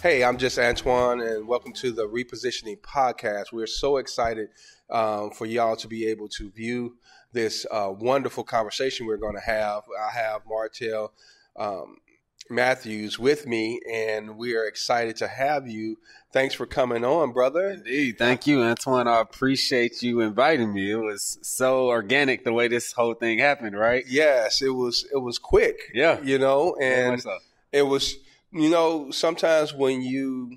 Hey, I'm just Antoine, and welcome to the Repositioning Podcast. We're so excited um, for y'all to be able to view this uh, wonderful conversation we're going to have. I have Martell um, Matthews with me, and we are excited to have you. Thanks for coming on, brother. Indeed. Thank you, Antoine. I appreciate you inviting me. It was so organic the way this whole thing happened, right? Yes, it was. It was quick. Yeah. you know, and so. it was you know sometimes when you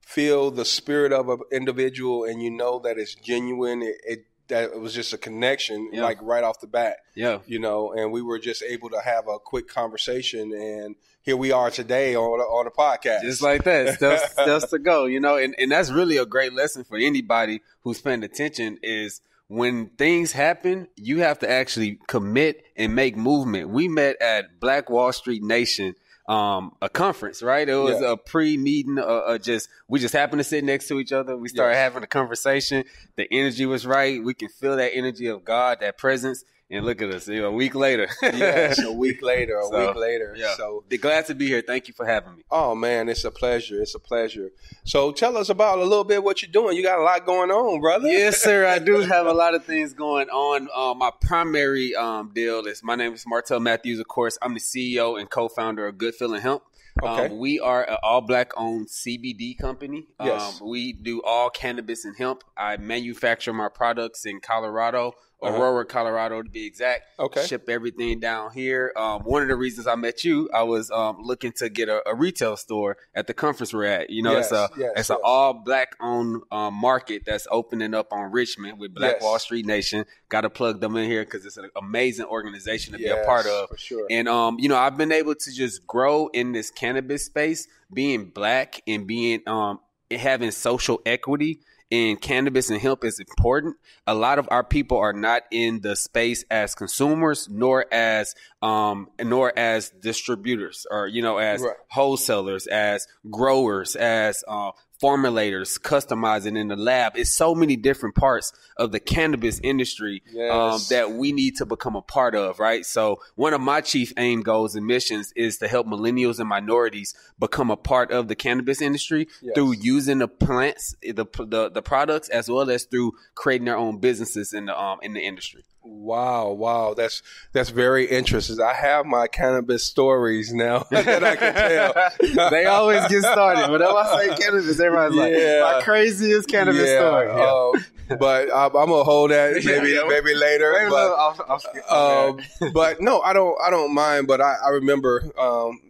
feel the spirit of an individual and you know that it's genuine it, it that it was just a connection Yeah. like right off the bat Yeah. you know and we were just able to have a quick conversation and here we are today on on the podcast Just like that, steps to go, you know, and, and that's really a great lesson for anybody who's paying attention is when things happen, you have to actually commit and make movement. We met at Black Wall Street Nation, um, a conference, right? It was Yeah. a pre-meeting, uh, uh, just, we just happened to sit next to each other. We started having a conversation. The energy was right. We can feel that energy of God, that presence. And look at us, you know, a week later. yes a week later a So, week later Yeah. so glad to be here. Thank you for having me. oh man it's a pleasure it's a pleasure so tell us about a little bit what you're doing you got a lot going on brother yes, sir. I do have a lot of things going on. Um, my primary um, deal is my name is Martell Matthews. Of course, I'm the CEO and co-founder of Good Feeling Hemp. Okay. Um, we are an all black owned CBD company. Yes. Um, we do all cannabis and hemp. I manufacture my products in Colorado, Uh-huh. Aurora, Colorado to be exact. Okay. Ship everything down here. Um, one of the reasons I met you, I was um, looking to get a, a retail store at the conference we're at. You know, it's a Yes, yes, it's yes. an all black owned um, market that's opening up on Richmond with Black Yes. Wall Street Nation. Got to plug them in here because it's an amazing organization to be a part of. for sure And um, you know, I've been able to just grow in this cannabis space, being black and being um having social equity in cannabis and hemp is important. A lot of our people are not in the space as consumers, nor as um nor as distributors or you know as Right. wholesalers, as growers, as uh, formulators, customizing in the lab. It's so many different parts of the cannabis industry um, that we need to become a part of, right? So one of my chief aim goals and missions is to help millennials and minorities become a part of the cannabis industry Yes. through using the plants, the, the the products, as well as through creating their own businesses in the um in the industry. Wow, wow, that's that's very interesting. I have my cannabis stories now that I can tell. they always get started. Whenever I say cannabis, everybody's Yeah. like, "My craziest cannabis Yeah, story." Yeah. um, but I'm, I'm gonna hold that maybe maybe later. Maybe but, I'll- I'll um, but no, I don't. I don't mind. But I, I remember um,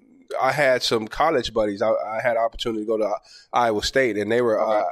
I had some college buddies. I, I had an opportunity to go to Iowa State, and they were uh,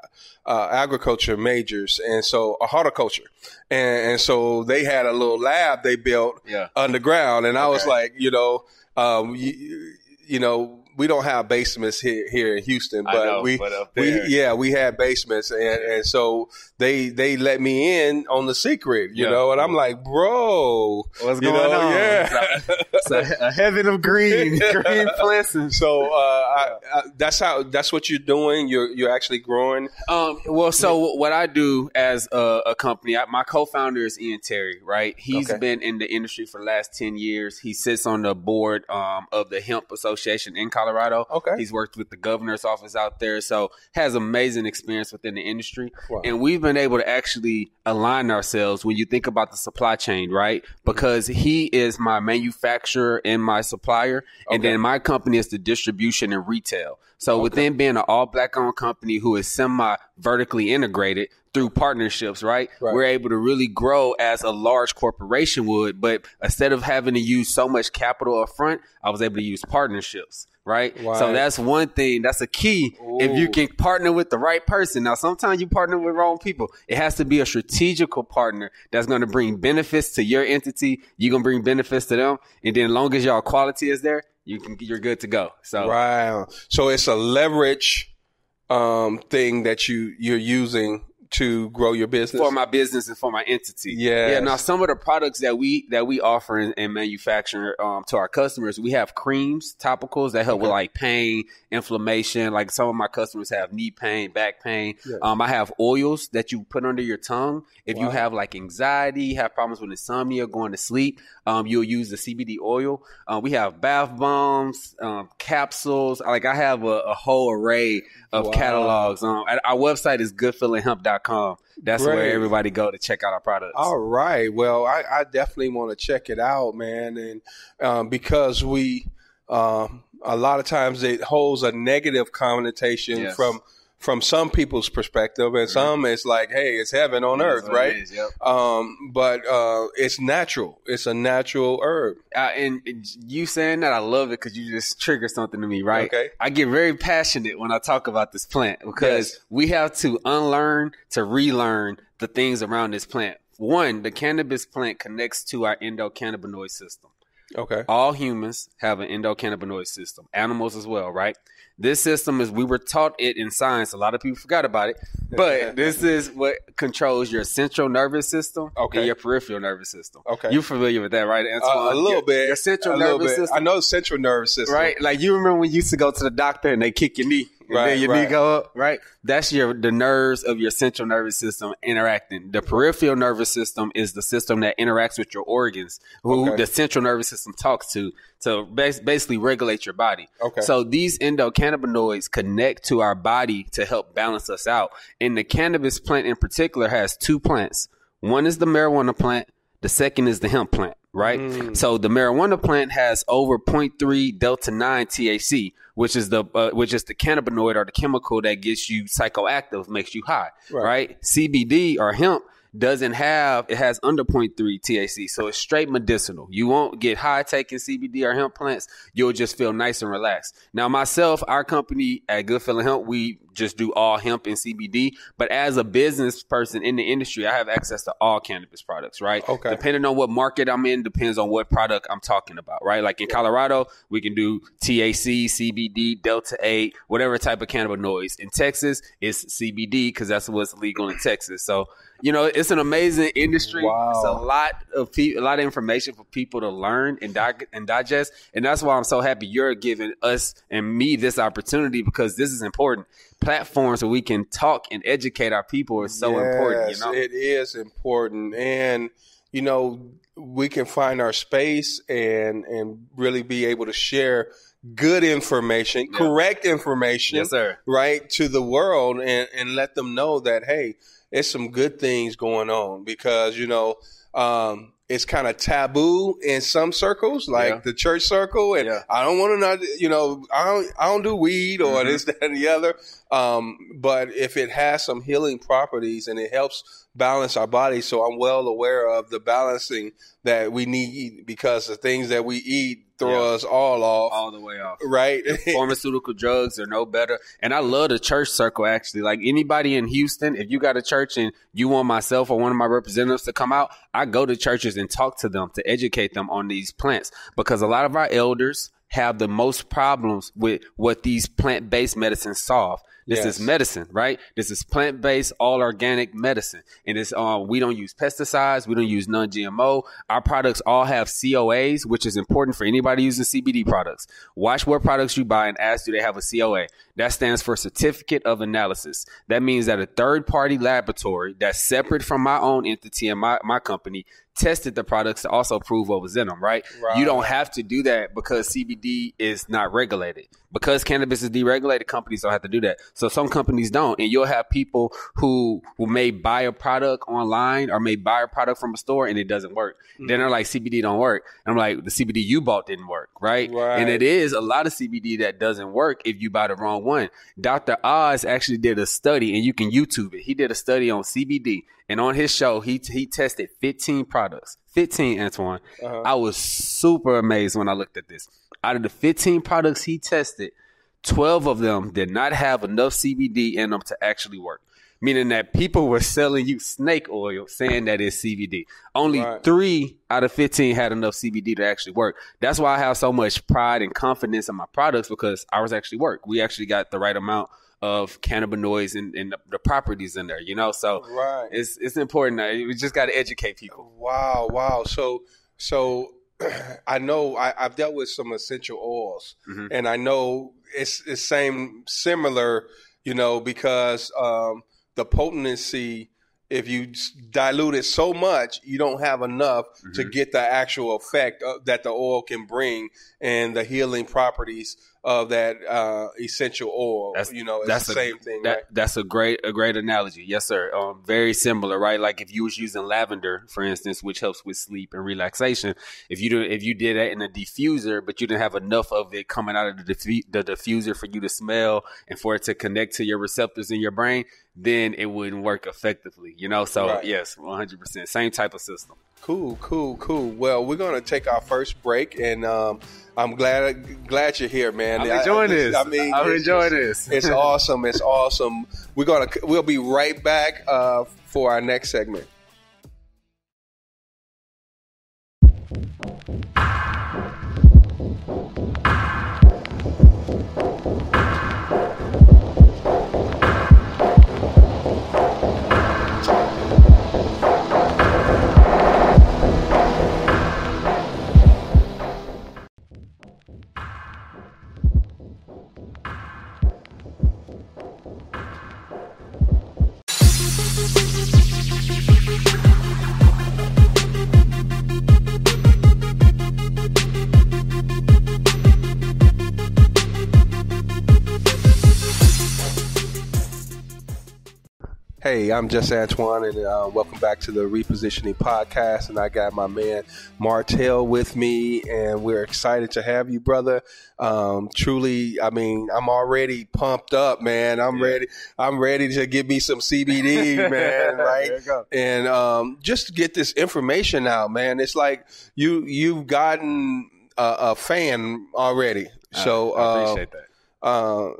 uh, agriculture majors, and so uh, horticulture, and, and so they had a little lab they built Yeah. underground, and I was like, you know, um, you, you know. We don't have basements here here in Houston, but know, we but we yeah we had basements, and, and so they they let me in on the secret, you Yeah. know, and I'm like, bro, What's going know, on? Yeah. It's a, a heaven of green, green plants. so uh, I, I, that's how that's what you're doing. You're you're actually growing. Um, well, so what I do as a, a company, I, my co-founder is Ian Terry, right? He's Okay. been in the industry for the last 10 years. He sits on the board um, of the Hemp Association in Colorado. Okay. He's worked with the governor's office out there, so has amazing experience within the industry. Wow. And we've been able to actually align ourselves when you think about the supply chain, right? Mm-hmm. Because he is my manufacturer and my supplier, and Okay. then my company is the distribution and retail. So within being an all black owned company who is semi vertically integrated through partnerships, right? Right. We're able to really grow as a large corporation would, but instead of having to use so much capital up front, I was able to use partnerships. Right? Right. So that's one thing. That's a key. If you can partner with the right person. Now, sometimes you partner with wrong people. It has to be a strategical partner that's going to bring benefits to your entity. You're going to bring benefits to them. And then as long as y'all quality is there, you can, you're good to go. So Right. So it's a leverage um, thing that you you're using to grow your business for my business and for my entity. Yeah, Yeah. Now, some of the products that we that we offer and, and manufacture um, to our customers, we have creams, topicals that help with like pain, inflammation. Like some of my customers have knee pain, back pain. Yes. Um, I have oils that you put under your tongue if you have like anxiety, have problems with insomnia, going to sleep. Um, you'll use the CBD oil. Uh, we have bath bombs, um, capsules. Like I have a, a whole array of Wow. catalogs. Um, our website is goodfeelinghemp.com. That's Great. where everybody go to check out our products. All right. Well, I, I definitely want to check it out, man. And um, because we, um, a lot of times it holds a negative connotation Yes. from from some people's perspective, and some it's like, hey, it's heaven on earth, That's what it right? is, yep. Um, but uh, it's natural. It's a natural herb. Uh, and and you saying that, I love it because you just trigger something to me, right? Okay. I get very passionate when I talk about this plant because Yes. we have to unlearn to relearn the things around this plant. One, the cannabis plant connects to our endocannabinoid system. Okay. All humans have an endocannabinoid system, animals as well, right? This system is, we were taught it in science. A lot of people forgot about it, but this is what controls your central nervous system Okay. and your peripheral nervous system. Okay. You're familiar with that, right, Uh, a little Your- bit. Your central nervous bit. system. I know central nervous system. Right, like you remember when you used to go to the doctor and they kick your knee, and Right, then your right. knee go up, right? That's your the nerves of your central nervous system interacting. The peripheral nervous system is the system that interacts with your organs, who Okay. the central nervous system talks to to bas- basically regulate your body. Okay. So these endocannabinoids connect to our body to help balance us out. And the cannabis plant in particular has two plants. One is the marijuana plant. The second is the hemp plant, right? Mm. So the marijuana plant has over 0.3 delta 9 THC, which is the uh, which is the cannabinoid or the chemical that gets you psychoactive, makes you high, Right. right? CBD or hemp doesn't have it has under 0.3 THC, so it's straight medicinal. You won't get high taking CBD or hemp plants. You'll just feel nice and relaxed. Now, myself, our company at Good Feeling Hemp, we just do all hemp and CBD. But as a business person in the industry, I have access to all cannabis products, right? Okay. Depending on what market I'm in, depends on what product I'm talking about, right? Like in Colorado, we can do THC, CBD, Delta 8, whatever type of cannabinoids. In Texas, it's CBD because that's what's legal in Texas. So, you know, it's an amazing industry. Wow. It's a lot of pe- a lot of information for people to learn and dig- and digest, and that's why I'm so happy you're giving us and me this opportunity because this is important. Platforms where we can talk and educate our people is so important. You Yes, know, it is important, and you know we can find our space and and really be able to share good information, Yeah. correct information, yes, sir. right to the world, and and let them know that hey, it's some good things going on because you know. Um, it's kind of taboo in some circles, like Yeah. the church circle, and Yeah. I don't want to not, you know, I don't, I don't do weed or Mhm. this, that, and the other. Um, but if it has some healing properties and it helps balance our body, so I'm well aware of the balancing that we need because the things that we eat throw Yeah. us all off, All the way off. right? Pharmaceutical drugs are no better. And I love the church circle actually. Like anybody in Houston, if you got a church and you want myself or one of my representatives to come out, I go to churches and talk to them to educate them on these plants because a lot of our elders have the most problems with what these plant based medicines solve. This Yes. is medicine, right? This is plant based, all organic medicine, and it's um we don't use pesticides, we don't use non GMO. Our products all have COAs, which is important for anybody using CBD products. Watch what products you buy and ask do they have a COA. That stands for Certificate of Analysis. That means that a third party laboratory that's separate from my own entity and my, my company tested the products to also prove what was in them, right? Right. You don't have to do that because CBD is not regulated. Because cannabis is deregulated, companies don't have to do that. So some companies don't. And you'll have people who, who may buy a product online or may buy a product from a store and it doesn't work. Then mm-hmm. they're like, CBD don't work. And I'm like, the CBD you bought didn't work, right? Right. And it is a lot of CBD that doesn't work if you buy the wrong one. Dr. Oz actually did a study and you can YouTube it. He did a study on CBD and on his show, he, he tested 15 products. 15, Antoine. Uh-huh. I was super amazed when I looked at this. Out of the 15 products he tested, 12 of them did not have enough CBD in them to actually work. Meaning that people were selling you snake oil saying that it's CBD. Only Right. three out of 15 had enough CBD to actually work. That's why I have so much pride and confidence in my products because ours actually work. We actually got the right amount of cannabinoids and, and the, properties in there, you know? So Right. it's, it's important. We just got to educate people. Wow, wow. So, so I know I, I've dealt with some essential oils, Mhm. and I know it's the same similar, you know, because um, the potency. If you dilute it so much, you don't have enough to get the actual effect of, that the oil can bring and the healing properties of that uh, essential oil. That's- you know, it's that's the a- same thing. That right? that's a great a great analogy. Yes, sir. Um, very similar, right? Like if you was using lavender, for instance, which helps with sleep and relaxation. If you do, if you did that in a diffuser, but you didn't have enough of it coming out of the diffu- the diffuser for you to smell and for it to connect to your receptors in your brain, then it wouldn't work effectively. You know. So Right. yes, one hundred percent, same type of system. Cool, cool, cool. Well, we're gonna take our first break, and um, I'm glad glad you're here, man. I'm I- I enjoying this. I mean, I'm enjoying this. It's awesome. It's awesome. We're gonna we'll be right back uh, for our next segment. Hey, I'm just Antoine, and uh, welcome back to the Repositioning Podcast. And I got my man Martell with me, and we're excited to have you, brother. Um, truly, I mean, I'm already pumped up, man. I'm Yeah. ready. I'm ready to give me some CBD, man. Right? There you go. and um, just to get this information out, man. It's like you you've gotten a, a fan already. So I uh, appreciate that. uh,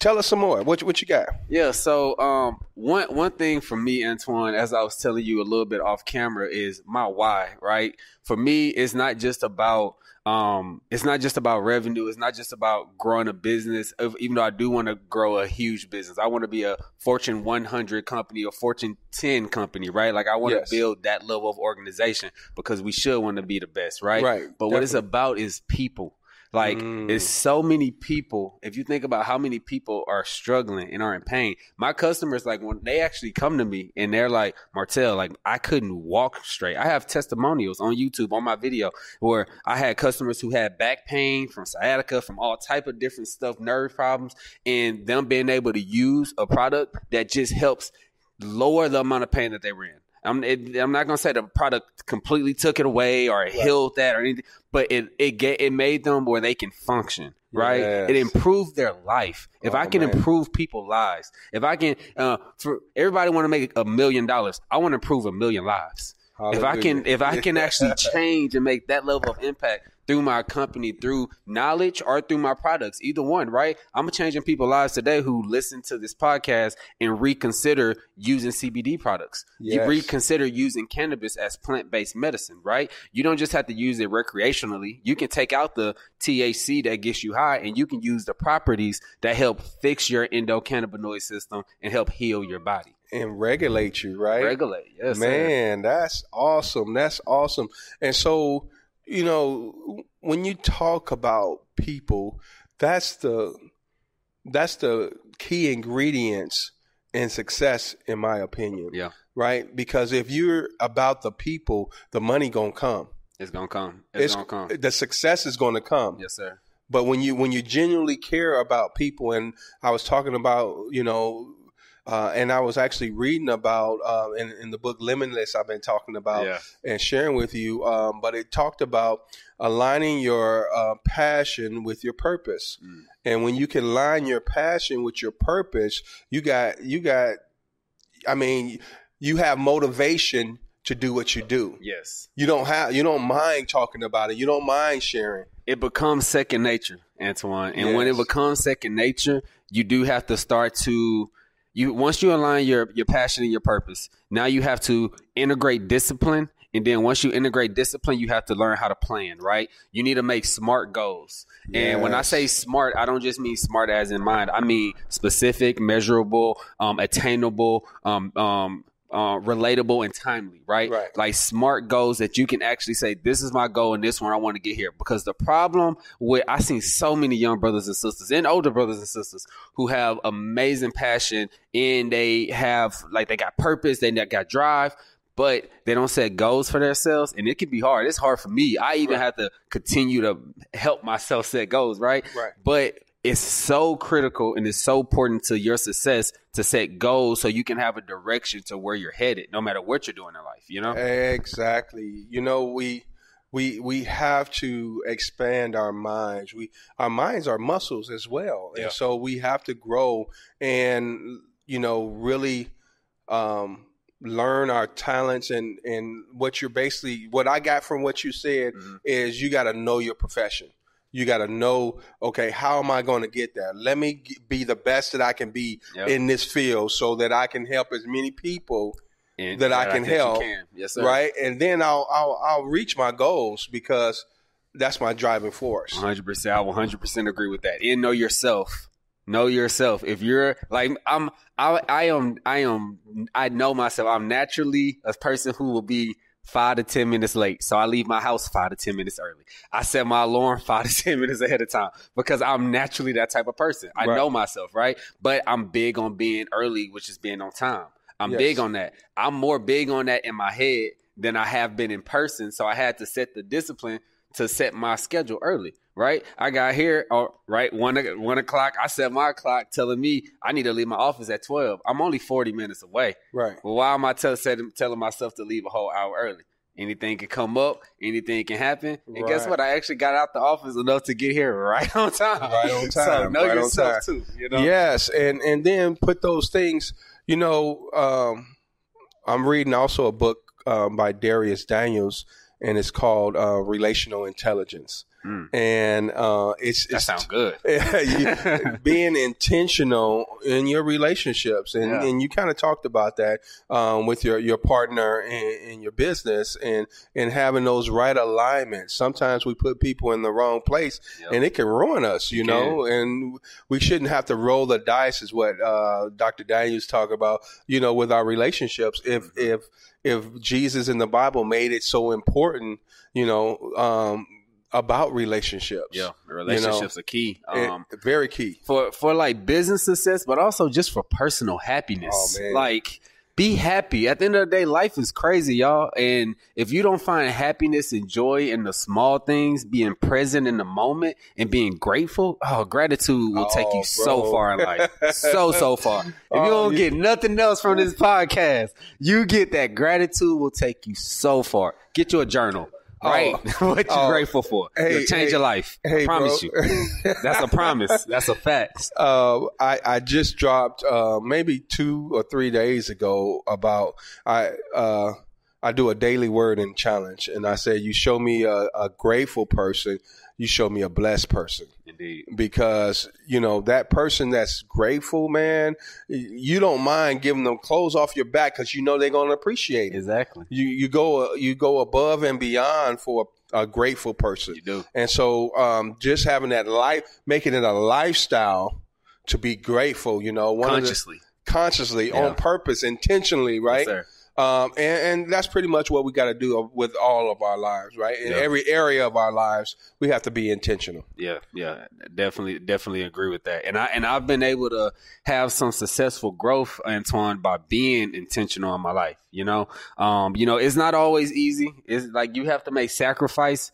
tell us some more. What what you got? Yeah, so um, one one thing for me, Antoine, as I was telling you a little bit off camera, is my why. Right? For me, it's not just about um, it's not just about revenue. It's not just about growing a business. Even though I do want to grow a huge business, I want to be a Fortune 100 company, a Fortune 10 company. Right? Like I want Yes. to build that level of organization because we should want to be the best. Right? Right, But what it's about is people. Like Mm. it's so many people. If you think about how many people are struggling and are in pain, my customers like when they actually come to me and they're like, Martell, like I couldn't walk straight. I have testimonials on YouTube on my video where I had customers who had back pain from sciatica, from all type of different stuff, nerve problems, and them being able to use a product that just helps lower the amount of pain that they were in. I'm, it, I'm not gonna say the product completely took it away or it healed that or anything, but it it get, it made them where they can function, right? Yes. It improved their life. If Oh, I can man. improve people's lives, if I can, uh, for everybody want to make a million dollars, I want to improve a million lives. If I can, if I can actually change and make that level of impact through my company, through knowledge or through my products, either one, right? I'm changing people's lives today who listen to this podcast and reconsider using CBD products. You reconsider using cannabis as plant based medicine, right? You don't just have to use it recreationally. You can take out the THC that gets you high and you can use the properties that help fix your endocannabinoid system and help heal your body. And regulate you, right? Regulate. Yes, sir. Man, that's awesome. That's awesome. And so, you know, when you talk about people, that's the that's the key ingredients in success in my opinion. Yeah. Right? Because if you're about the people, the money going to come. It's gonna come. It's, It's, gonna come. the success is going to come. yes, sir. But when you when you genuinely care about people, and I was talking about, you know, uh, and I was actually reading about uh, in, in the book Limitless. I've been talking about yeah. and sharing with you, um, but it talked about aligning your uh, passion with your purpose. Mm. And when you can align your passion with your purpose, you got you got. I mean, you have motivation to do what you do. Yes. You don't have you don't mind talking about it. You don't mind sharing. It becomes second nature, Antoine. And when it becomes second nature, you do have to start to you once you align your your passion and your purpose, now you have to integrate discipline. And then once you integrate discipline, you have to learn how to plan, right? You need to make smart goals. And when I say smart, I don't just mean smart as in mind. I mean specific, measurable, um, attainable, um, um, uh, relatable, and timely, right? Right. Like smart goals that you can actually say, "This is my goal, and this one I want to get here." Because the problem with I seen so many young brothers and sisters and older brothers and sisters who have amazing passion and they have like they got purpose, they got drive, but they don't set goals for themselves, and it can be hard. It's hard for me. I even Right. have to continue to help myself set goals, right? Right. But it's so critical and it's so important to your success to set goals so you can have a direction to where you're headed, no matter what you're doing in life. You know? Exactly. You know, we we we have to expand our minds. We our minds are muscles as well. Yeah. And so we have to grow and you know, really um learn our talents and and what you're basically what I got from what you said Mhm. is you got to know your profession. You got to know, okay, how am I going to get there? Let me be the best that I can be Yep. in this field so that I can help as many people And that I can help, can. Yes, sir. right? And then I'll I'll I'll reach my goals because that's my driving force. 100%. I 100% agree with that. And know yourself. Know yourself. If you're like I'm I I am I am I know myself. I'm naturally a person who will be 5 to 10 minutes late. So I leave my house 5 to 10 minutes early. I set my alarm 5 to 10 minutes ahead of time because I'm naturally that type of person. I Right. know myself, right? But I'm big on being early, which is being on time. I'm Yes. big on that. I'm more big on that in my head than I have been in person. So I had to set the discipline to set my schedule early. Right, I got here. Oh, right, one o'clock. I set my clock telling me I need to leave my office at twelve. I'm only forty minutes away. Right. Well, why am I tell, setting, telling myself to leave a whole hour early? Anything can come up. Anything can happen. And guess what? I actually got out the office enough to get here right on time. Right on So time, know right yourself too. You know. Yes, and and then put those things. You know, um, I'm reading also a book um, by Dharius Daniels, and it's called uh, Relational Intelligence. Mm. And uh, it's That it's sounds good. you- being intentional in your relationships and, Yeah. and you kind of talked about that um, with your, your partner and, in your business and and having those right alignments sometimes we put people in the wrong place Yep. and it can ruin us you know and we shouldn't have to roll the dice is what uh, dr daniels talk about you know with our relationships if Mm-hmm. if if jesus in the bible made it so important you know um, about relationships Yeah, relationships are key. it- Um, very key. for for like business success, but also just for personal happiness. Oh. Like be happy. At the end of the day, life is crazy, y'all. And if you don't find happiness and joy in the small things, being present in the moment and being grateful, oh, gratitude will take Oh, you so far in life. so, so far. If Oh, you don't you- get nothing else from this podcast, you get that gratitude will take you so far. Get you a journal. Right? what you oh. grateful for. Hey, It'll change hey, your life. Hey, I promise bro. you. That's a promise. That's a fact. uh, I, I just dropped uh, maybe two or three days ago about I uh, I do a daily word and challenge, and I said you show me a, a grateful person, you show me a blessed person. Indeed. Because you know that person that's grateful, man, you don't mind giving them clothes off your back because you know they're going to appreciate it. Exactly. You you go you go above and beyond for a, a grateful person. You do. And so, um, just having that life, making it a lifestyle to be grateful, you know, one Consciously. the, consciously, Yeah. on purpose, intentionally, right? Yes, sir. Um, and, and that's pretty much what we got to do with all of our lives, right? In Yeah. every area of our lives, we have to be intentional. Yeah, yeah, definitely, definitely agree with that. And I and I've been able to have some successful growth, Antoine, by being intentional in my life. You know, um, you know, it's not always easy. It's like you have to make sacrifice.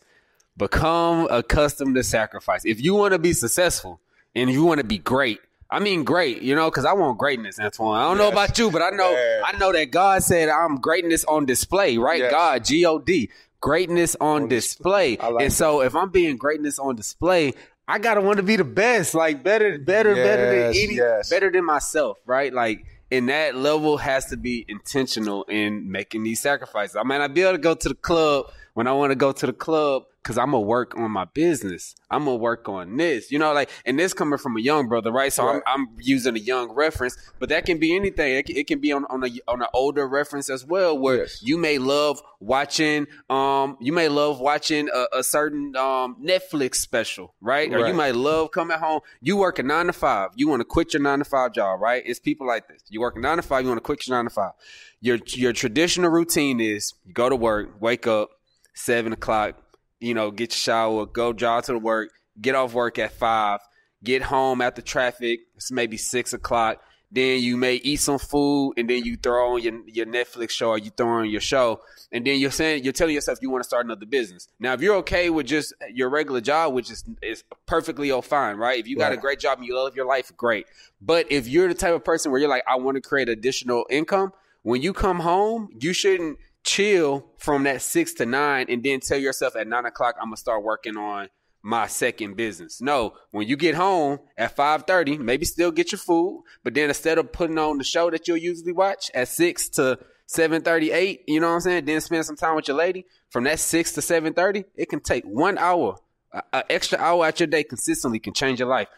Become accustomed to sacrifice. If you want to be successful and you want to be great, I mean great, you know, because I want greatness, Antoine. I don't know about you, but I know Yeah. I know that God said I'm greatness on display, right? Yes. God, G O D, greatness on, On display. I like and that. so if I'm being greatness on display, I gotta want to be the best, like better, better, better than Yes, any, yes. better than myself, right? Like and that level has to be intentional in making these sacrifices. I might not be able to go to the club when I want to go to the club because I'm gonna work on my business. I'm gonna work on this, you know, like, and this coming from a young brother, right? So Right. I'm, I'm using a young reference, but that can be anything. It can, it can be on on a on an older reference as well, where Yes. you may love watching, um, you may love watching a, a certain um Netflix special, right? Or you might love coming home. You work a nine to five. You want to quit your nine to five job, right? It's people like this. You work a nine to five. You want to quit your nine to five. Your your traditional routine is you go to work, wake up seven o'clock, you know, get your shower, go jog to the work, get off work at five, get home after traffic. It's maybe six o'clock. Then you may eat some food, and then you throw on your your Netflix show, or you throw on your show, and then you're saying you're telling yourself you want to start another business. Now, if you're okay with just your regular job, which is is perfectly all fine, right? If you got a great job and you love your life, great. But if you're the type of person where you're like, I want to create additional income, when you come home, you shouldn't chill from that six to nine and then tell yourself at nine o'clock I'm gonna start working on my second business. No, when you get home at five thirty, maybe still get your food, but then instead of putting on the show that you'll usually watch at six to seven thirty eight, you know what I'm saying? Then spend some time with your lady. From that six to seven thirty, it can take one hour, an extra hour out your day consistently can change your life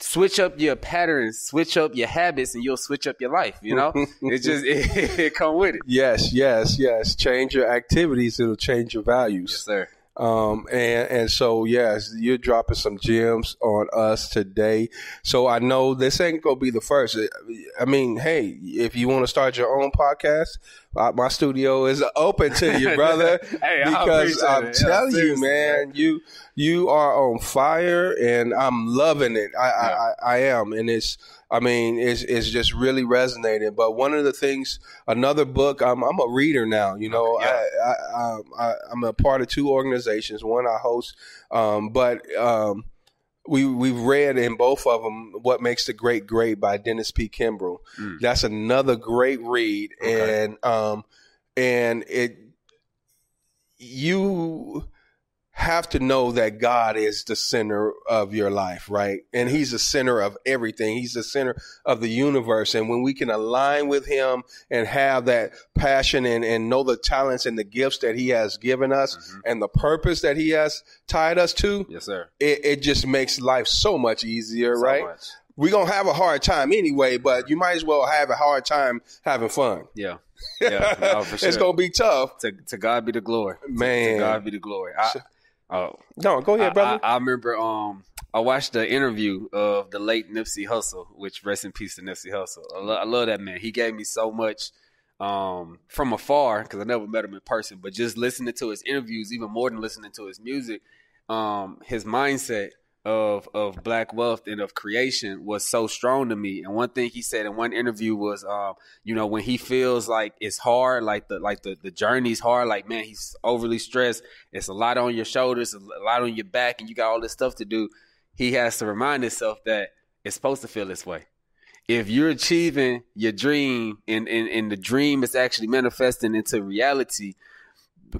switch up your patterns, switch up your habits, and you'll switch up your life. You know, it just it, it come with it. Yes, yes, yes. Change your activities; it'll change your values. Yes, sir. Um, and and so yes, you're dropping some gems on us today. So I know this ain't gonna be the first. I mean, hey, if you want to start your own podcast, my studio is open to you, brother. Hey, because I'm it. Yeah, telling you, seriously, man, you you are on fire, and I'm loving it. I I, I, I am, and it's. I mean, it's it's just really resonating. But one of the things, another book, I'm I'm a reader now. You know, Yeah. I, I, I I'm a part of two organizations. One I host, um, but um, we we've read in both of them "What Makes the Great Great" by Dennis P. Kimbro. Mm. That's another great read, Okay. and um, and it you have to know that God is the center of your life, right? And He's the center of everything. He's the center of the universe. And when we can align with Him and have that passion and, and know the talents and the gifts that He has given us Mhm. and the purpose that He has tied us to, Yes, sir. it, it just makes life so much easier, So right? much. We're going to have a hard time anyway, but you might as well have a hard time having fun. Yeah. Yeah, no, for It's going to be tough. To, to God be the glory. To- Man. To God be the glory. I, oh, No, go ahead, I, brother. I, I remember um I watched the interview of the late Nipsey Hussle, which rest in peace to Nipsey Hussle. I, lo- I love that man. He gave me so much um from afar because I never met him in person, but just listening to his interviews, even more than listening to his music, um, his mindset of of black wealth and of creation was so strong to me. And one thing he said in one interview was, um, you know, when he feels like it's hard, like the like the the journey's hard, like man, he's overly stressed. It's a lot on your shoulders, a lot on your back, and you got all this stuff to do. He has to remind himself that it's supposed to feel this way. If you're achieving your dream and, and, and the dream is actually manifesting into reality,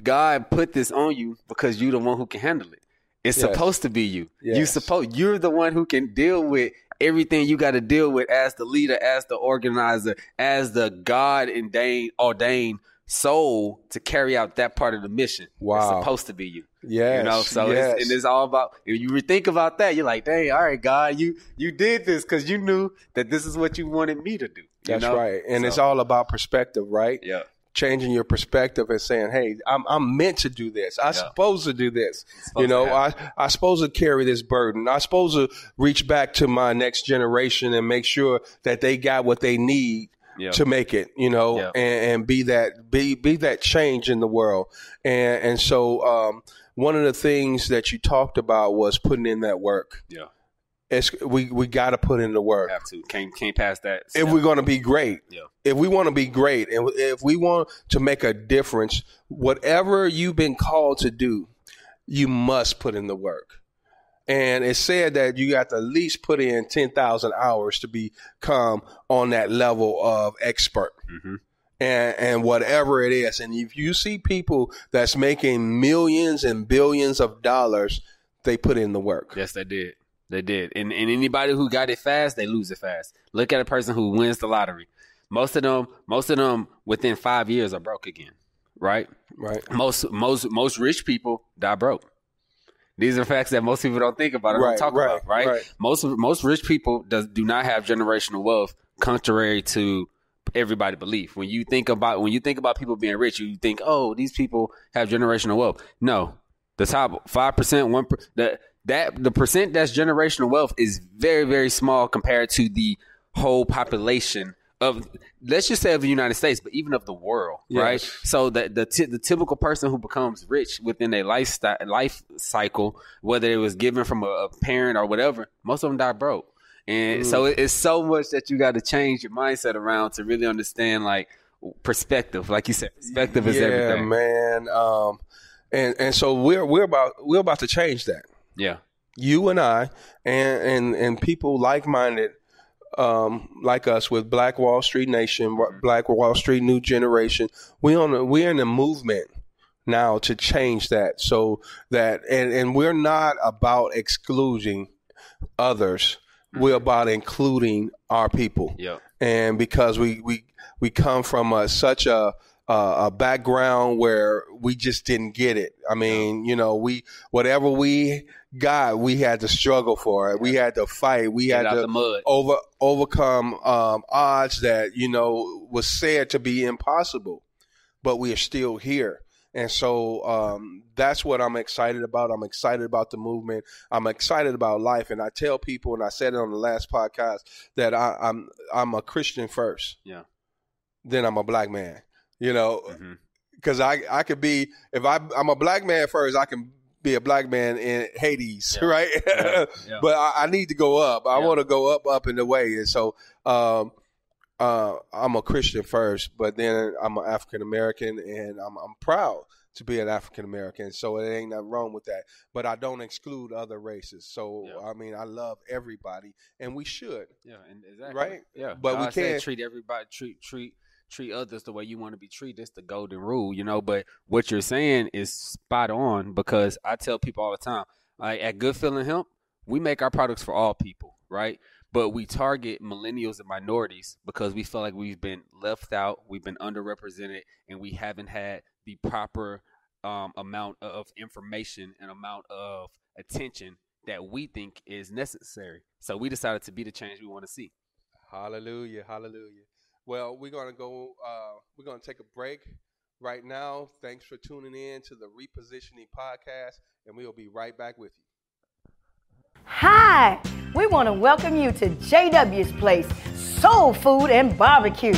God put this on you because you're the one who can handle it. It's Yes. supposed to be you. You Yes. supposed you're the one who can deal with everything you got to deal with as the leader, as the organizer, as the God ordained ordained soul to carry out that part of the mission. Wow. It's supposed to be you. Yeah, You know, so yes. it's, and it's all about. If you think about that, you're like, "Dang, all right, God, you you did this because you knew that this is what you wanted me to do." That's know? right. And it's all about perspective, right? Yeah, Changing your perspective and saying, "Hey, I'm I'm meant to do this. I'm Yeah. supposed to do this. You know, I I supposed to carry this burden. I'm supposed to reach back to my next generation and make sure that they got what they need yeah, to make it, you know, Yeah. and, and be that be be that change in the world. And and so um, one of the things that you talked about was putting in that work. yeah. It's we we got to put in the work. Have to can't can't pass that. if we're going to be great. Yeah. If we want to be great and if we want to make a difference, whatever you've been called to do, you must put in the work. And it's said that you got to at least put in 10,000 hours to become on that level of expert. Mhm. And, and whatever it is. And if you see people that's making millions and billions of dollars, they put in the work. Yes, they did. They did. And and anybody who got it fast, they lose it fast. Look at a person who wins the lottery. Most of them, most of them, within five years are broke again. Right. Right. Most most most rich people die broke. These are facts that most people don't think about or Right, don't talk right, about. Right? right. Most most rich people does do not have generational wealth, contrary to everybody belief. When you think about when you think about people being rich, you think, oh, these people have generational wealth. No, the top five percent, one per, that the percent that's generational wealth is very very small compared to the whole population of let's just say of the United States, but even of the world, right? So that the t- the typical person who becomes rich within a lifestyle life cycle, whether it was given from a, a parent or whatever, most of them die broke. And so it- it's so much that you got to change your mindset around to really understand like perspective. Like you said, perspective is yeah, everything. man. Um, and and so we're we're about we're about to change that. Yeah. You and I, and and and people like minded. Um, like us with Black Wall Street Nation, Black Wall Street New Generation, we on a, we're in a movement now to change that so that and and we're not about excluding others. We're about including our people Yeah. and because we we we come from a, such a a background where we just didn't get it. I mean, you know, we whatever we got, we had to struggle for it. We had to fight. We Get had to over overcome um, odds that you know was said to be impossible, but we are still here. And so um, that's what I'm excited about. I'm excited about the movement. I'm excited about life. And I tell people, and I said it on the last podcast, that I, I'm I'm a Christian first. Yeah. Then I'm a black man. You know, because I I could be if I I'm a black man first, I can be a black man in Hades, Yeah. right? Yeah. Yeah. but I, I need to go up. I want to go up, up in the way, and so um, uh, I'm a Christian first, but then I'm an African American, and I'm I'm proud to be an African American. So it ain't nothing wrong with that. But I don't exclude other races. So Yeah. I mean, I love everybody, and we should. Yeah, and exactly. Right? Yeah, But we can't- treat everybody treat treat treat others the way you want to be treated. It's the golden rule, you know. But what you're saying is spot on because I tell people all the time, like at Good Feeling Hemp, we make our products for all people, right? But we target millennials and minorities because we feel like we've been left out, we've been underrepresented, and we haven't had the proper um, amount of information and amount of attention that we think is necessary. So we decided to be the change we want to see. Hallelujah, hallelujah. Well, we're gonna go. Uh, we're gonna take a break right now. Thanks for tuning in to the Repositioning Podcast, and we'll be right back with you. Hi, we want to welcome you to JW's Place, Soul Food and Barbecue.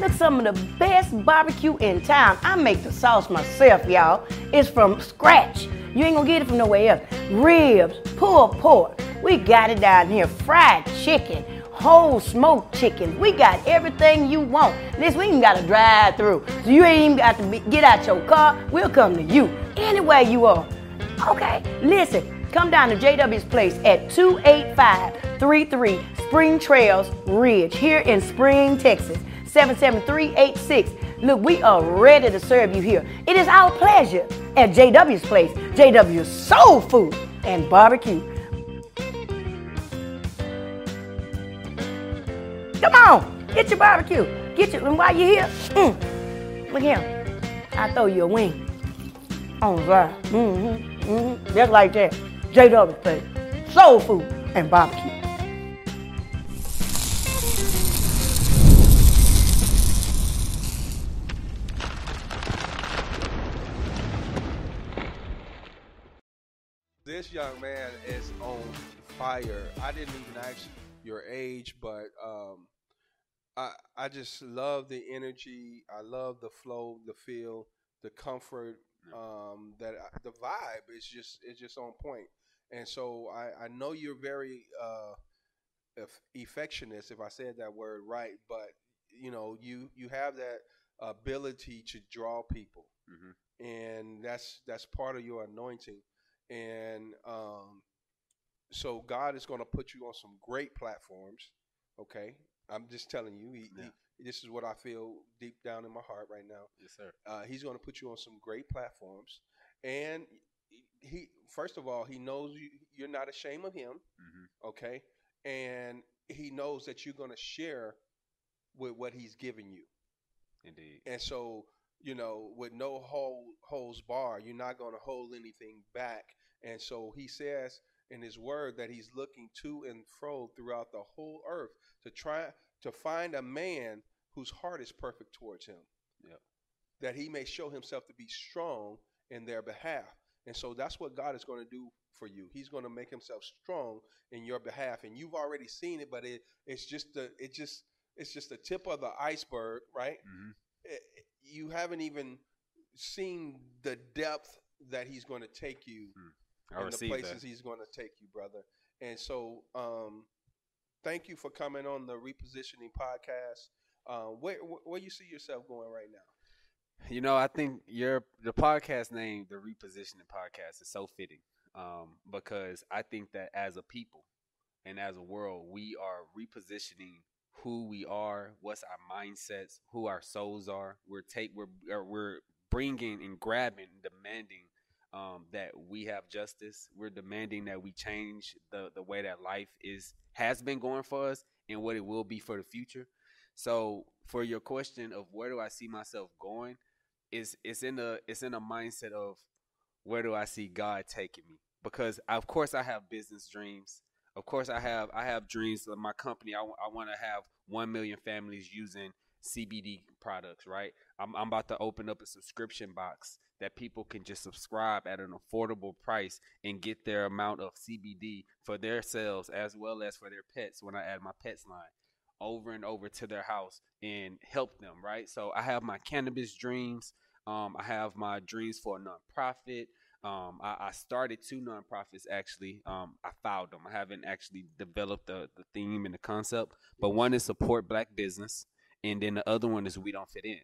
Look, some of the best barbecue in town. I make the sauce myself, y'all. It's from scratch. You ain't gonna get it from nowhere else. Ribs, pulled pork. We got it down here. Fried chicken, whole smoked chicken. We got everything you want. Listen, we even got a drive through. So you ain't even got to be, get out your car. We'll come to you anywhere you are. Okay, listen, come down to JW's place at 28533 Spring Trails Ridge here in Spring, Texas. 77386. Look, we are ready to serve you here. It is our pleasure at JW's place, JW's Soul Food and Barbecue. Come on, get your barbecue. Get your, and while you're here, mm, look here. I throw you a wing on fire. Mm-hmm, mm-hmm, just like that. JW's place, Soul Food and Barbecue. Fire. I didn't even ask your age, but um, I I just love the energy. I love the flow, the feel, the comfort. Um, that I, the vibe is just is just on point. And so I, I know you're very uh, affectionist, if I said that word right. But you know you you have that ability to draw people, Mhm. and that's that's part of your anointing and um, so God is going to put you on some great platforms. Okay, I'm just telling you. He, Yeah. he, this is what I feel deep down in my heart right now. Yes, sir. Uh, he's going to put you on some great platforms, and he first of all he knows you, you're not ashamed of him. Mhm. Okay, and he knows that you're going to share with what he's giving you. Indeed. And so, you know, with no hold, holds bar, you're not going to hold anything back. And so he says in his word that he's looking to and fro throughout the whole earth to try to find a man whose heart is perfect towards him. Yep. That he may show himself to be strong in their behalf. And so that's what God is going to do for you. He's going to make himself strong in your behalf. And you've already seen it, but it, it's just the it just it's just the tip of the iceberg, right? Mhm. it- you haven't even seen the depth that he's going to take you I and the places that. he's going to take you, brother. And so, um, thank you for coming on the repositioning podcast. Uh, where where you see yourself going right now? You know, I think your the podcast name, the repositioning podcast, is so fitting um, because I think that as a people and as a world, we are repositioning who we are, what's our mindsets, who our souls are. We're take we're we're bringing and grabbing, demanding um, that we have justice. We're demanding that we change the the way that life is has been going for us and what it will be for the future. So, for your question of where do I see myself going, is it's in a it's in a mindset of where do I see God taking me? Because of course I have business dreams. Of course I have I have dreams of my company. I, want to have one million families using CBD products. Right. I'm I'm about to open up a subscription box that people can just subscribe at an affordable price and get their amount of CBD for themselves as well as for their pets when I add my pets line over and over to their house and help them, right? So I have my cannabis dreams. Um, I have my dreams for a nonprofit. Um, I, I started two nonprofits actually. Um, I filed them. I haven't actually developed the, the theme and the concept, but one is support black business, and then the other one is we don't fit in.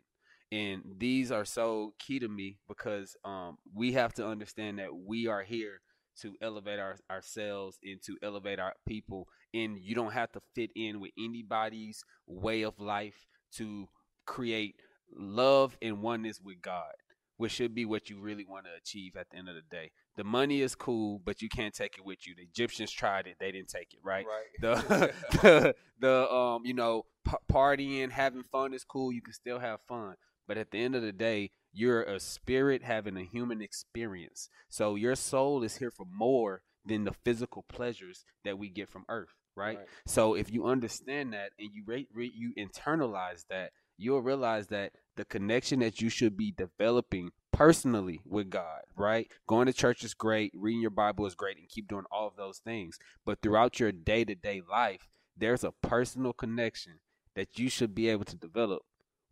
And these are so key to me because um, we have to understand that we are here to elevate our, ourselves and to elevate our people. And you don't have to fit in with anybody's way of life to create love and oneness with God, which should be what you really want to achieve at the end of the day. The money is cool, but you can't take it with you. The Egyptians tried it; they didn't take it, right? the the, the um you know p- partying having fun is cool you can still have fun but at the end of the day you're a spirit having a human experience so your soul is here for more than the physical pleasures that we get from earth right, Right. so if you understand that and you re- re- you internalize that you'll realize that the connection that you should be developing personally with God, right? Going to church is great, reading your Bible is great, and keep doing all of those things. But throughout your day to day life, there's a personal connection that you should be able to develop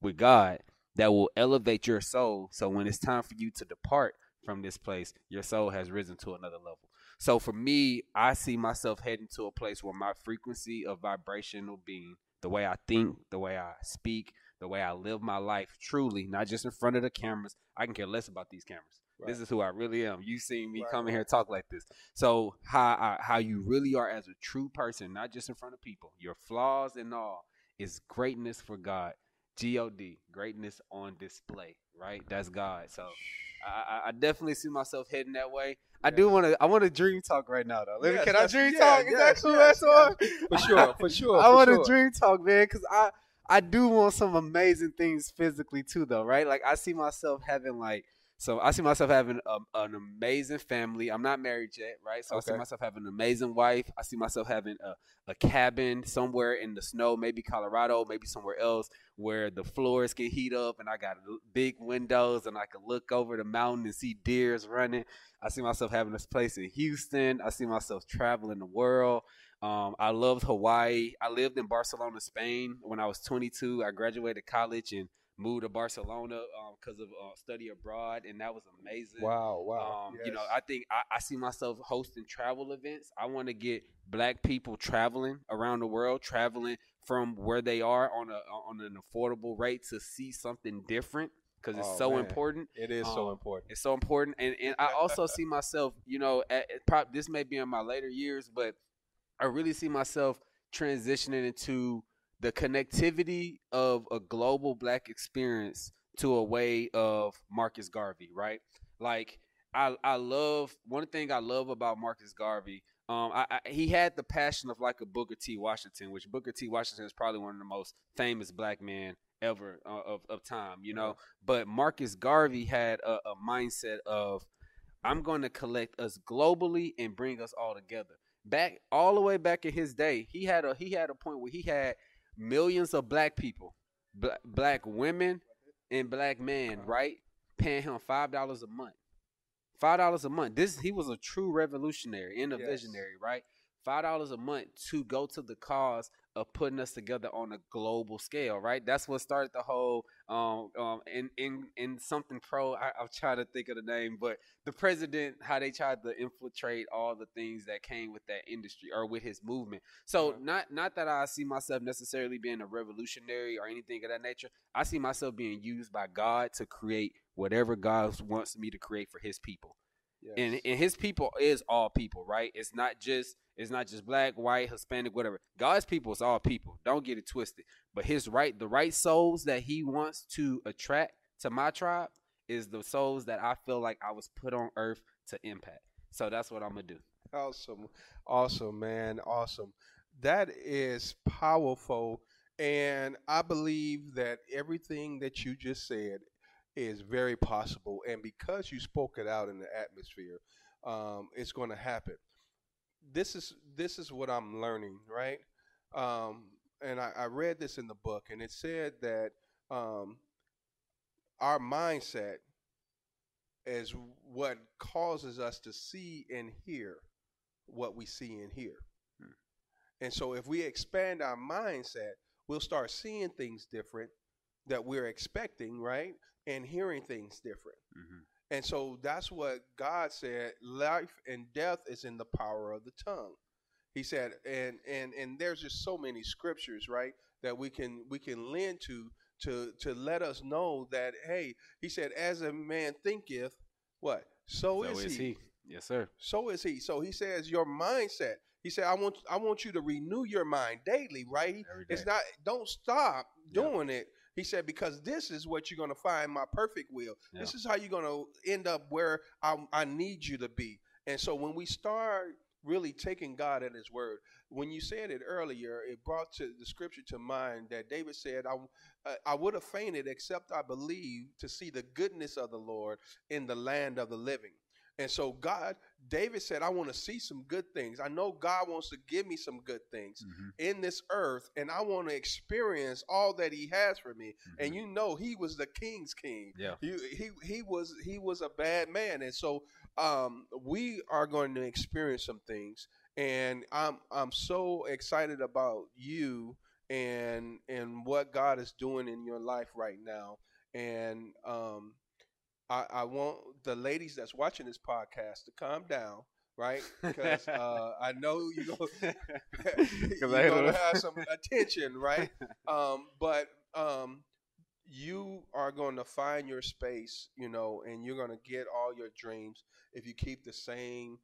with God that will elevate your soul. So when it's time for you to depart from this place, your soul has risen to another level. So for me, I see myself heading to a place where my frequency of vibrational being, the way I think, the way I speak, the way I live my life truly, not just in front of the cameras. I can care less about these cameras. This is who I really am. You see me Right, come in here talk like this. So how I, how you really are as a true person, not just in front of people, your flaws and all, is greatness for God. God, greatness on display. Right? That's God. So I, I- I definitely see myself heading that way. I do want to. I want to dream talk right now, though. Yes, can I dream yeah, talk? Is yes, that cool? yes, That's all? For sure, for sure. I for want to sure. dream talk, man, because I I do want some amazing things physically too, though, right? Like I see myself having like so I see myself having a, an amazing family. I'm not married yet, right? So I see myself having an amazing wife. I see myself having a, a cabin somewhere in the snow, maybe Colorado, maybe somewhere else where the floors can heat up and I got big windows and I can look over the mountain and see deers running. I see myself having this place in Houston. I see myself traveling the world. Um, I loved Hawaii. I lived in Barcelona, Spain when I was 22. I graduated college and moved to Barcelona because of uh, study abroad, and that was amazing. Wow, wow. Um, You know, I think I, I see myself hosting travel events. I want to get black people traveling around the world, traveling from where they are on a on an affordable rate to see something different because it's Oh, so man. important. it is so um, important. It's so important, and and I also see myself, you know, at, at this may be in my later years, but I really see myself transitioning into the connectivity of a global black experience to a way of Marcus Garvey, right? Like I I love one thing I love about Marcus Garvey. Um, I, I, he had the passion of like a Booker T. Washington, which Booker T. Washington is probably one of the most famous black men ever uh, of of time, you know. But Marcus Garvey had a, a mindset of I'm going to collect us globally and bring us all together. Back all the way back in his day, he had a he had a point where he had millions of black people, black, black women and black men, uh-huh. right, paying him five dollars a month. Five dollars a month. This he was a true revolutionary and a Yes. visionary, right? Five dollars a month to go to the cause of putting us together on a global scale, right? That's what started the whole um um in in in something pro. I, I'm trying to think of the name, but the president, how they tried to infiltrate all the things that came with that industry or with his movement. So not not that I see myself necessarily being a revolutionary or anything of that nature. I see myself being used by God to create whatever God wants me to create for His people Yes. and and his people is all people, right? It's not just it's not just black, white, Hispanic, whatever. God's people is all people. Don't get it twisted. But his right, the right souls that he wants to attract to my tribe is the souls that I feel like I was put on earth to impact. So that's what I'm gonna do. Awesome. Awesome, man. Awesome. That is powerful. And I believe that everything that you just said is very possible. And because you spoke it out in the atmosphere, um, it's going to happen. This is this is what I'm learning, right? Um, and I, I read this in the book, and it said that um, our mindset is what causes us to see and hear what we see and hear. Hmm. And so if we expand our mindset, we'll start seeing things different that we're expecting, right? And hearing things different. Mm-hmm. And so that's what God said, life and death is in the power of the tongue. He said, and and and there's just so many scriptures, right, that we can we can lend to to to let us know that hey, he said, as a man thinketh, what? So, So is, is he. he. Yes, sir. So is he. So he says your mindset. He said, I want I want you to renew your mind daily, right? Every day. It's not don't stop doing it. He said, because this is what you're gonna find my perfect will. This is how you're gonna end up where I, I need you to be. And so when we start really taking God at his word, when you said it earlier, it brought to the scripture to mind that David said, I, uh, I would have fainted except I believe to see the goodness of the Lord in the land of the living. And so God, David said, I want to see some good things. I know God wants to give me some good things Mm-hmm. in this earth, and I want to experience all that He has for me. Mm-hmm. And you know, He was the King's King. Yeah. He he, he was he was a bad man, and so um, we are going to experience some things. And I'm I'm so excited about you and and what God is doing in your life right now. And um, I, I want the ladies that's watching this podcast to calm down, right? Because uh, I know you go, you're gonna have some attention, right? Um, but um, you are going to find your space, you know, and you're going to get all your dreams if you keep the same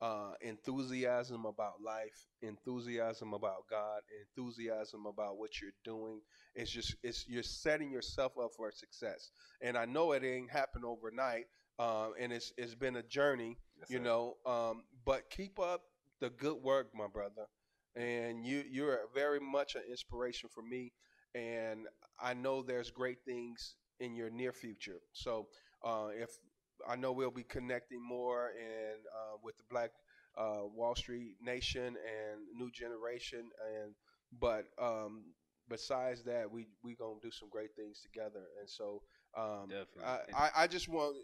uh, enthusiasm about life, enthusiasm about God, enthusiasm about what you're doing. It's just it's you're setting yourself up for success. And I know it ain't happened overnight, um, and it's it's been a journey, Yes, you sir. know. Um, but keep up the good work, my brother. And you you're very much an inspiration for me, and I know there's great things in your near future. So uh, if I know we'll be connecting more and uh, with the Black uh, Wall Street Nation and New Generation, and but um, besides that, we we gonna do some great things together. And so um, I, I I just want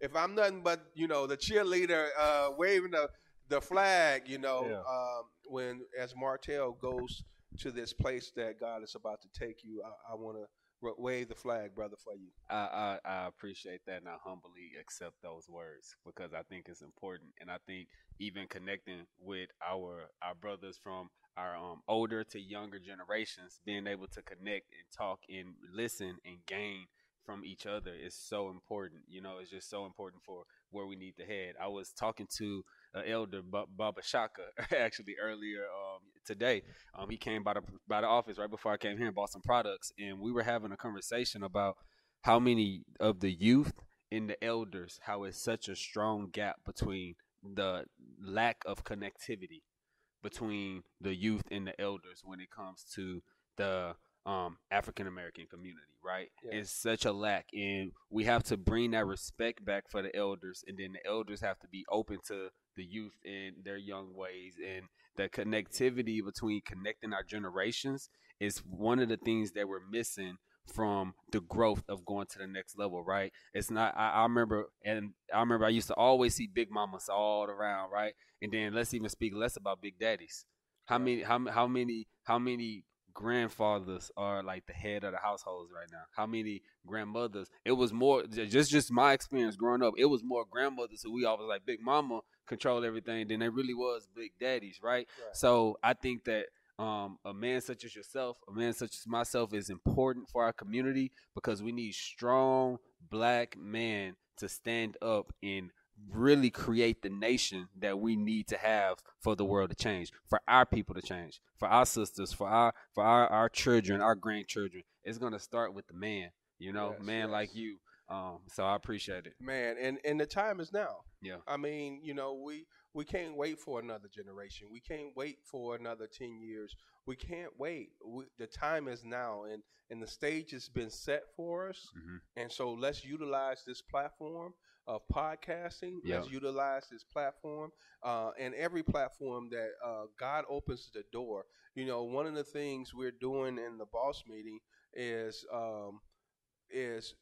if I'm nothing but you know the cheerleader uh, waving the the flag, you know, Yeah. um, when as Martell goes to this place that God is about to take you, I, I want to wave the flag, brother, for you. I, I, I appreciate that and I humbly accept those words because I think it's important and I think even connecting with our our brothers from our um, older to younger generations being able to connect and talk and listen and gain from each other is so important you know it's just so important for where we need to head I was talking to uh, elder ba- Baba Shaka actually earlier um, today um, he came by the by the office right before I came here and bought some products, and we were having a conversation about how many of the youth and the elders how it's such a strong gap between the lack of connectivity between the youth and the elders when it comes to the um, African American community, right? Yeah. It's such a lack, and we have to bring that respect back for the elders, and then the elders have to be open to the youth and their young ways, and the connectivity between connecting our generations is one of the things that we're missing from the growth of going to the next level, right? It's not. I, I remember, and I remember I used to always see big mamas all around, right? And then let's even speak less about big daddies. How many? How how many? How many grandfathers are like the head of the households right now? How many grandmothers? It was more just just my experience growing up. It was more grandmothers who we always like big mama control everything than it really was big daddies, right? Right. So I think that um, a man such as yourself, a man such as myself, is important for our community because we need strong black men to stand up and really create the nation that we need to have for the world to change, for our people to change, for our sisters, for our for our, our children, our grandchildren. It's gonna start with the man, you know, Yes, man yes. like you. Um, so I appreciate it. Man, and and the time is now. Yeah. I mean, you know, we we can't wait for another generation. We can't wait for another ten years. We can't wait. We, the time is now, and and the stage has been set for us. Mhm. And so let's utilize this platform of podcasting. Yeah. Let's utilize this platform uh, and every platform that uh, God opens the door. You know, one of the things we're doing in the boss meeting is um, is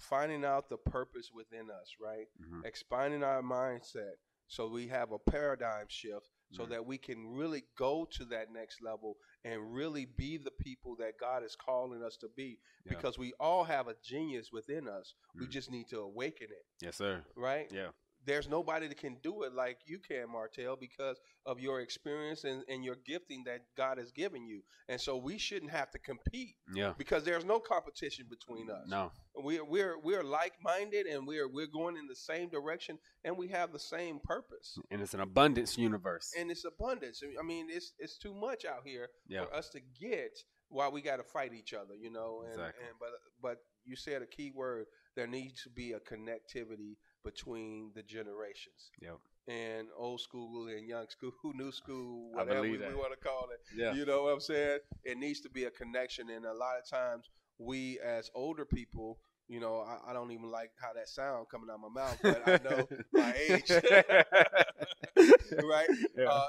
finding out the purpose within us, right? Mhm. Expanding our mindset so we have a paradigm shift so Mhm. that we can really go to that next level and really be the people that God is calling us to be Yeah. because we all have a genius within us. We Mhm. just need to awaken it, Yes, sir. right? Yeah. There's nobody that can do it like you can, Martell, because of your experience and, and your gifting that God has given you. And so we shouldn't have to compete Yeah. because there's no competition between us. No. We're we're we're like minded and we're we're going in the same direction and we have the same purpose. And it's an abundance universe. And it's abundance. I mean, it's it's too much out here Yeah. for us to get while we got to fight each other, you know. And, Exactly. and but but you said a key word. There needs to be a connectivity between the generations. Yep. And old school and young school, new school, whatever we, that. want to call it. Yeah. You know what I'm saying? It needs to be a connection, and a lot of times we, as older people, you know, I, I don't even like how that sound coming out of my mouth, but I know my age, right? Yeah. Uh,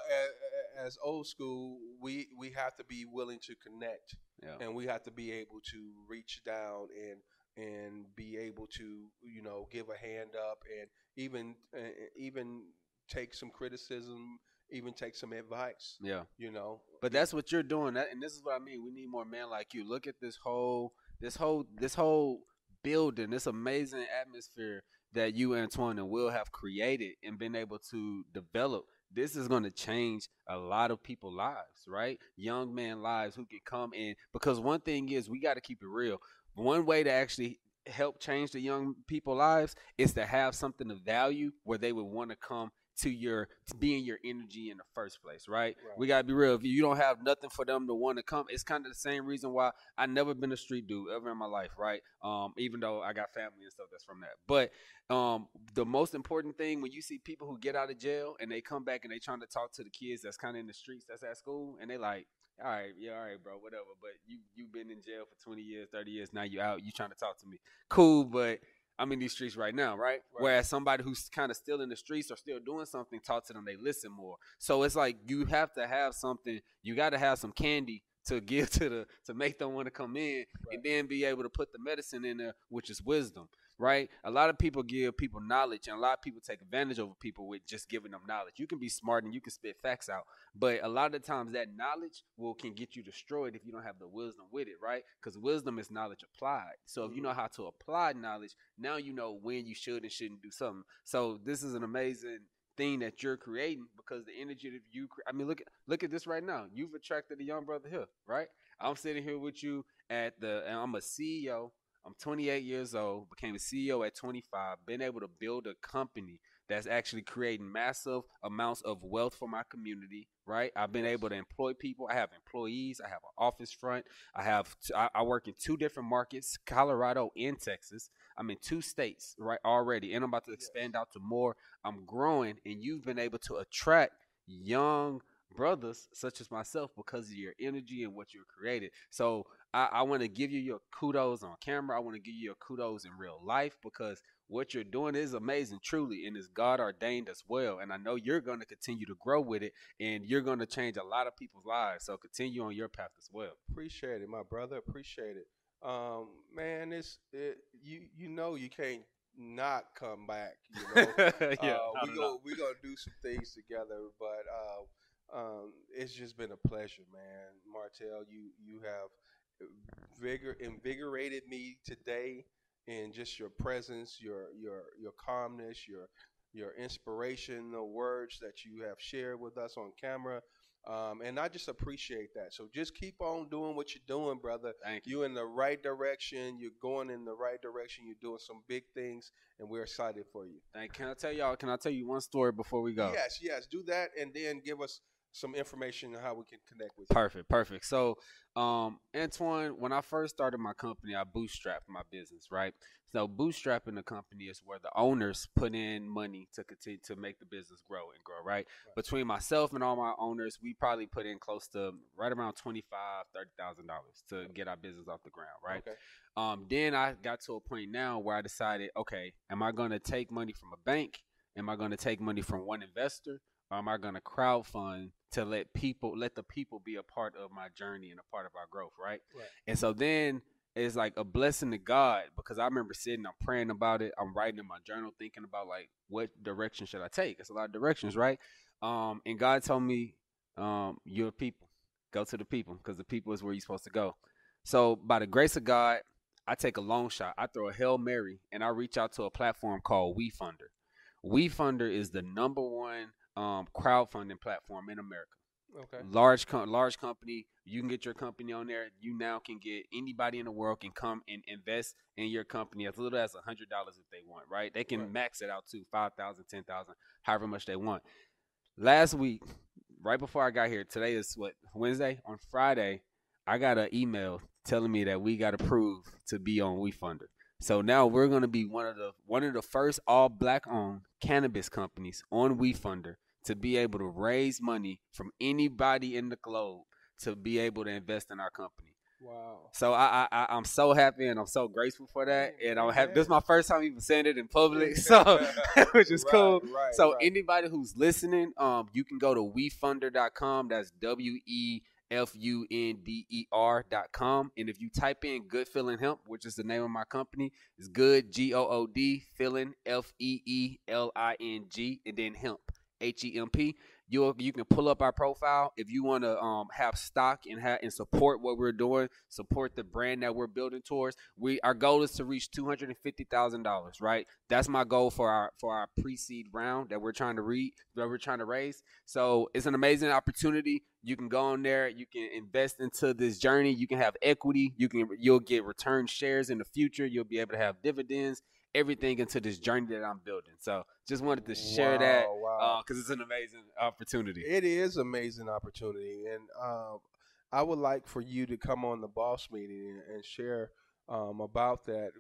as, as old school, we we have to be willing to connect, yeah. and we have to be able to reach down and and be able to you know give a hand up and even uh, even take some criticism, even take some advice. Yeah. You know, But that's what you're doing, that, and this is what I mean. We need more men like you. Look at this whole, this whole, this whole building, this amazing atmosphere that you, Antoine, and Will have created and been able to develop. This is going to change a lot of people's lives, right? Young men lives who can come in because one thing is we got to keep it real. One way to actually help change the young people lives is to have something of value where they would want to come to your to be in your energy in the first place, right? Right. We gotta be real. If you don't have nothing for them to want to come, it's kind of the same reason why I never been a street dude ever in my life, right? Um, even though I got family and stuff that's from that. But um, the most important thing when you see people who get out of jail and they come back and they trying to talk to the kids that's kind of in the streets that's at school and they like, all right, yeah, all right, bro, whatever. But you you've been in jail for twenty years, thirty years. Now you out. You trying to talk to me? Cool, but I'm in these streets right now, right? Right. Whereas somebody who's kind of still in the streets or still doing something, talk to them, they listen more. So it's like you have to have something. You got to have some candy to give to the to make them want to come in, and then be able to put the medicine in there, which is wisdom, right? A lot of people give people knowledge, and a lot of people take advantage over people with just giving them knowledge. You can be smart and you can spit facts out, but a lot of the times that knowledge will can get you destroyed if you don't have the wisdom with it, right? Because wisdom is knowledge applied. So if you know mm-hmm. how to apply knowledge, now you know when you should and shouldn't do something. So this is an amazing thing that you're creating because the energy that you I mean look at look at this right now. You've attracted a young brother here, right? I'm sitting here with you at the and I'm a CEO. I'm 28 years old, became a CEO at 25, been able to build a company that's actually creating massive amounts of wealth for my community. Right, I've been able to employ people. I have employees. I have an office front. I have. T- I, I work in two different markets, Colorado and Texas. I'm in two states right already, and I'm about to expand out to more. I'm growing, and you've been able to attract young brothers such as myself because of your energy and what you created. So I, I want to give you your kudos on camera. I want to give you your kudos in real life because what you're doing is amazing, truly, and is God ordained as well. And I know you're going to continue to grow with it, and you're going to change a lot of people's lives. So continue on your path as well. Appreciate it, my brother. Appreciate it. Um, man, it's it, you. You know, you can't not come back. You know, yeah, uh, we go all. we gonna do some things together, but uh, um, it's just been a pleasure, man. Martell, you you have vigor invigorated me today in just your presence, your your your calmness, your your inspirational words that you have shared with us on camera. Um, and I just appreciate that. So just keep on doing what you're doing, brother. Thank you. You're in the right direction. You're going in the right direction. You're doing some big things, and we're excited for you. Thank. Can I tell y'all? Can I tell you one story before we go? Yes, yes. Do that, and then give us some information on how we can connect with you. Perfect, perfect. So, um, Antoine, when I first started my company, I bootstrapped my business, right? So, bootstrapping the company is where the owners put in money to continue to make the business grow and grow, right? Between myself and all my owners, we probably put in close to right around twenty five, thirty thousand dollars to get our business off the ground, right? Okay. Um, then I got to a point now where I decided, okay, am I going to take money from a bank? Am I going to take money from one investor? Or am I going to crowdfund to let people, let the people be a part of my journey and a part of our growth, right? Right. And so then it's like a blessing to God because I remember sitting, I'm praying about it, I'm writing in my journal, thinking about like what direction should I take? It's a lot of directions, right? Um, and God told me, um, you're people, go to the people because the people is where you're supposed to go. So by the grace of God, I take a long shot. I throw a hail mary and I reach out to a platform called WeFunder. WeFunder is the number one um, crowdfunding platform in America Okay. large com- large company you can get your company on there you now can get anybody in the world can come and invest in your company as little as a hundred dollars if they want right they can Right. max it out to five thousand ten thousand however much they want last week right before i got here today is what wednesday on friday i got an email telling me that we got approved to be on WeFunder. So now we're going to be one of the one of the first all black owned cannabis companies on WeFunder to be able to raise money from anybody in the globe to be able to invest in our company. Wow. So I, I I- I'm so happy and I'm so grateful for that. And I'm happy. This is my first time even saying it in public, so which is Right, cool. right, so right. anybody who's listening, um, you can go to wefunder.com. That's W E F U N D E R dot com. And if you type in Good Feeling Hemp, which is the name of my company, it's good G O O D Feeling F E E L I N G and then hemp H E M P. You you can pull up our profile if you want to um have stock and have and support what we're doing, support the brand that we're building towards. We our goal is to reach two hundred and fifty thousand dollars. Right, that's my goal for our for our pre seed round that we're trying to read that we're trying to raise. So it's an amazing opportunity. You can go on there. You can invest into this journey. You can have equity. You can you'll get return shares in the future. You'll be able to have dividends. Everything into this journey that I'm building. So just wanted to share that Wow, wow. because it's an amazing opportunity. It is amazing opportunity, and um, I would like for you to come on the boss meeting and, and share um, about that.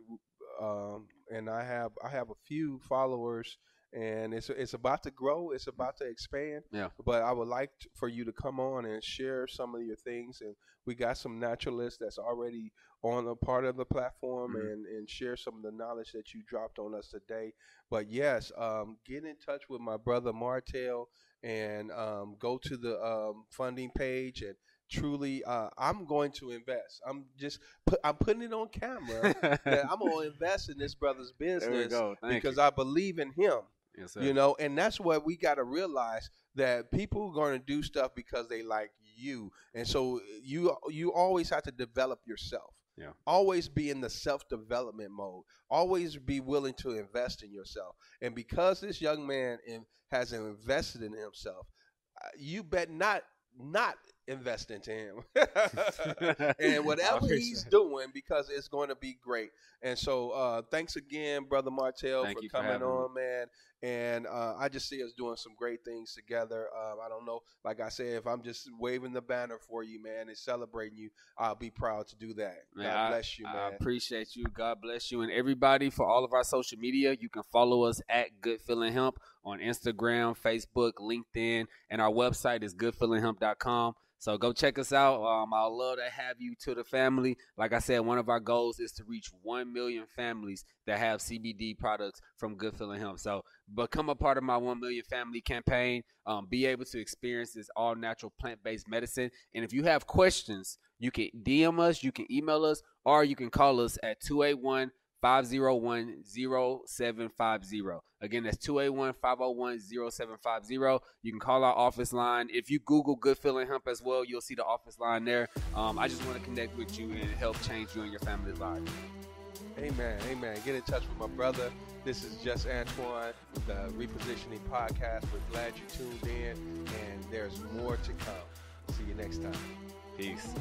Um, and I have I have a few followers, and it's it's about to grow. It's about to expand. Yeah. But I would like t- for you to come on and share some of your things, and we got some naturalists that's already on a part of the platform, Mhm. and and share some of the knowledge that you dropped on us today. But yes, um, get in touch with my brother Martell and um, go to the um, funding page and truly uh, i'm going to invest i'm just put, i'm putting it on camera that i'm going to invest in this brother's business. Because you. i believe in him Yes, you know and that's what we got to realize that people are going to do stuff because they like you and so you you always have to develop yourself Yeah. always be in the self-development mode. Always be willing to invest in yourself. And because this young man in, has invested in himself uh, you bet not not invest into him. And whatever he's doing because it's going to be great. And so uh thanks again brother martell Thank for you for coming me. on man and uh, I just see us doing some great things together. Um, I don't know, like I said, if I'm just waving the banner for you, man, and celebrating you, I'll be proud to do that. Man, God I- bless you, man. I appreciate you. God bless you. And everybody for all of our social media, you can follow us at Good Feeling Hemp on Instagram, Facebook, LinkedIn, and our website is goodfeelinghemp.com. So go check us out. Um, I'd love to have you to the family. Like I said, one of our goals is to reach 1 million families that have CBD products from Good Feeling Hemp. So become a part of my 1 million family campaign. Um, be able to experience this all natural plant based medicine. And if you have questions, you can DM us, you can email us, or you can call us at 281 501 0750. Again, that's 281 501 0750. You can call our office line. If you Google Good Feeling Hemp as well, you'll see the office line there. Um, I just want to connect with you and help change you and your family's life. Amen. Amen. Get in touch with my brother. This is Just Antoine, the Repositioning Podcast. We're glad you tuned in, and there's more to come. See you next time. Peace.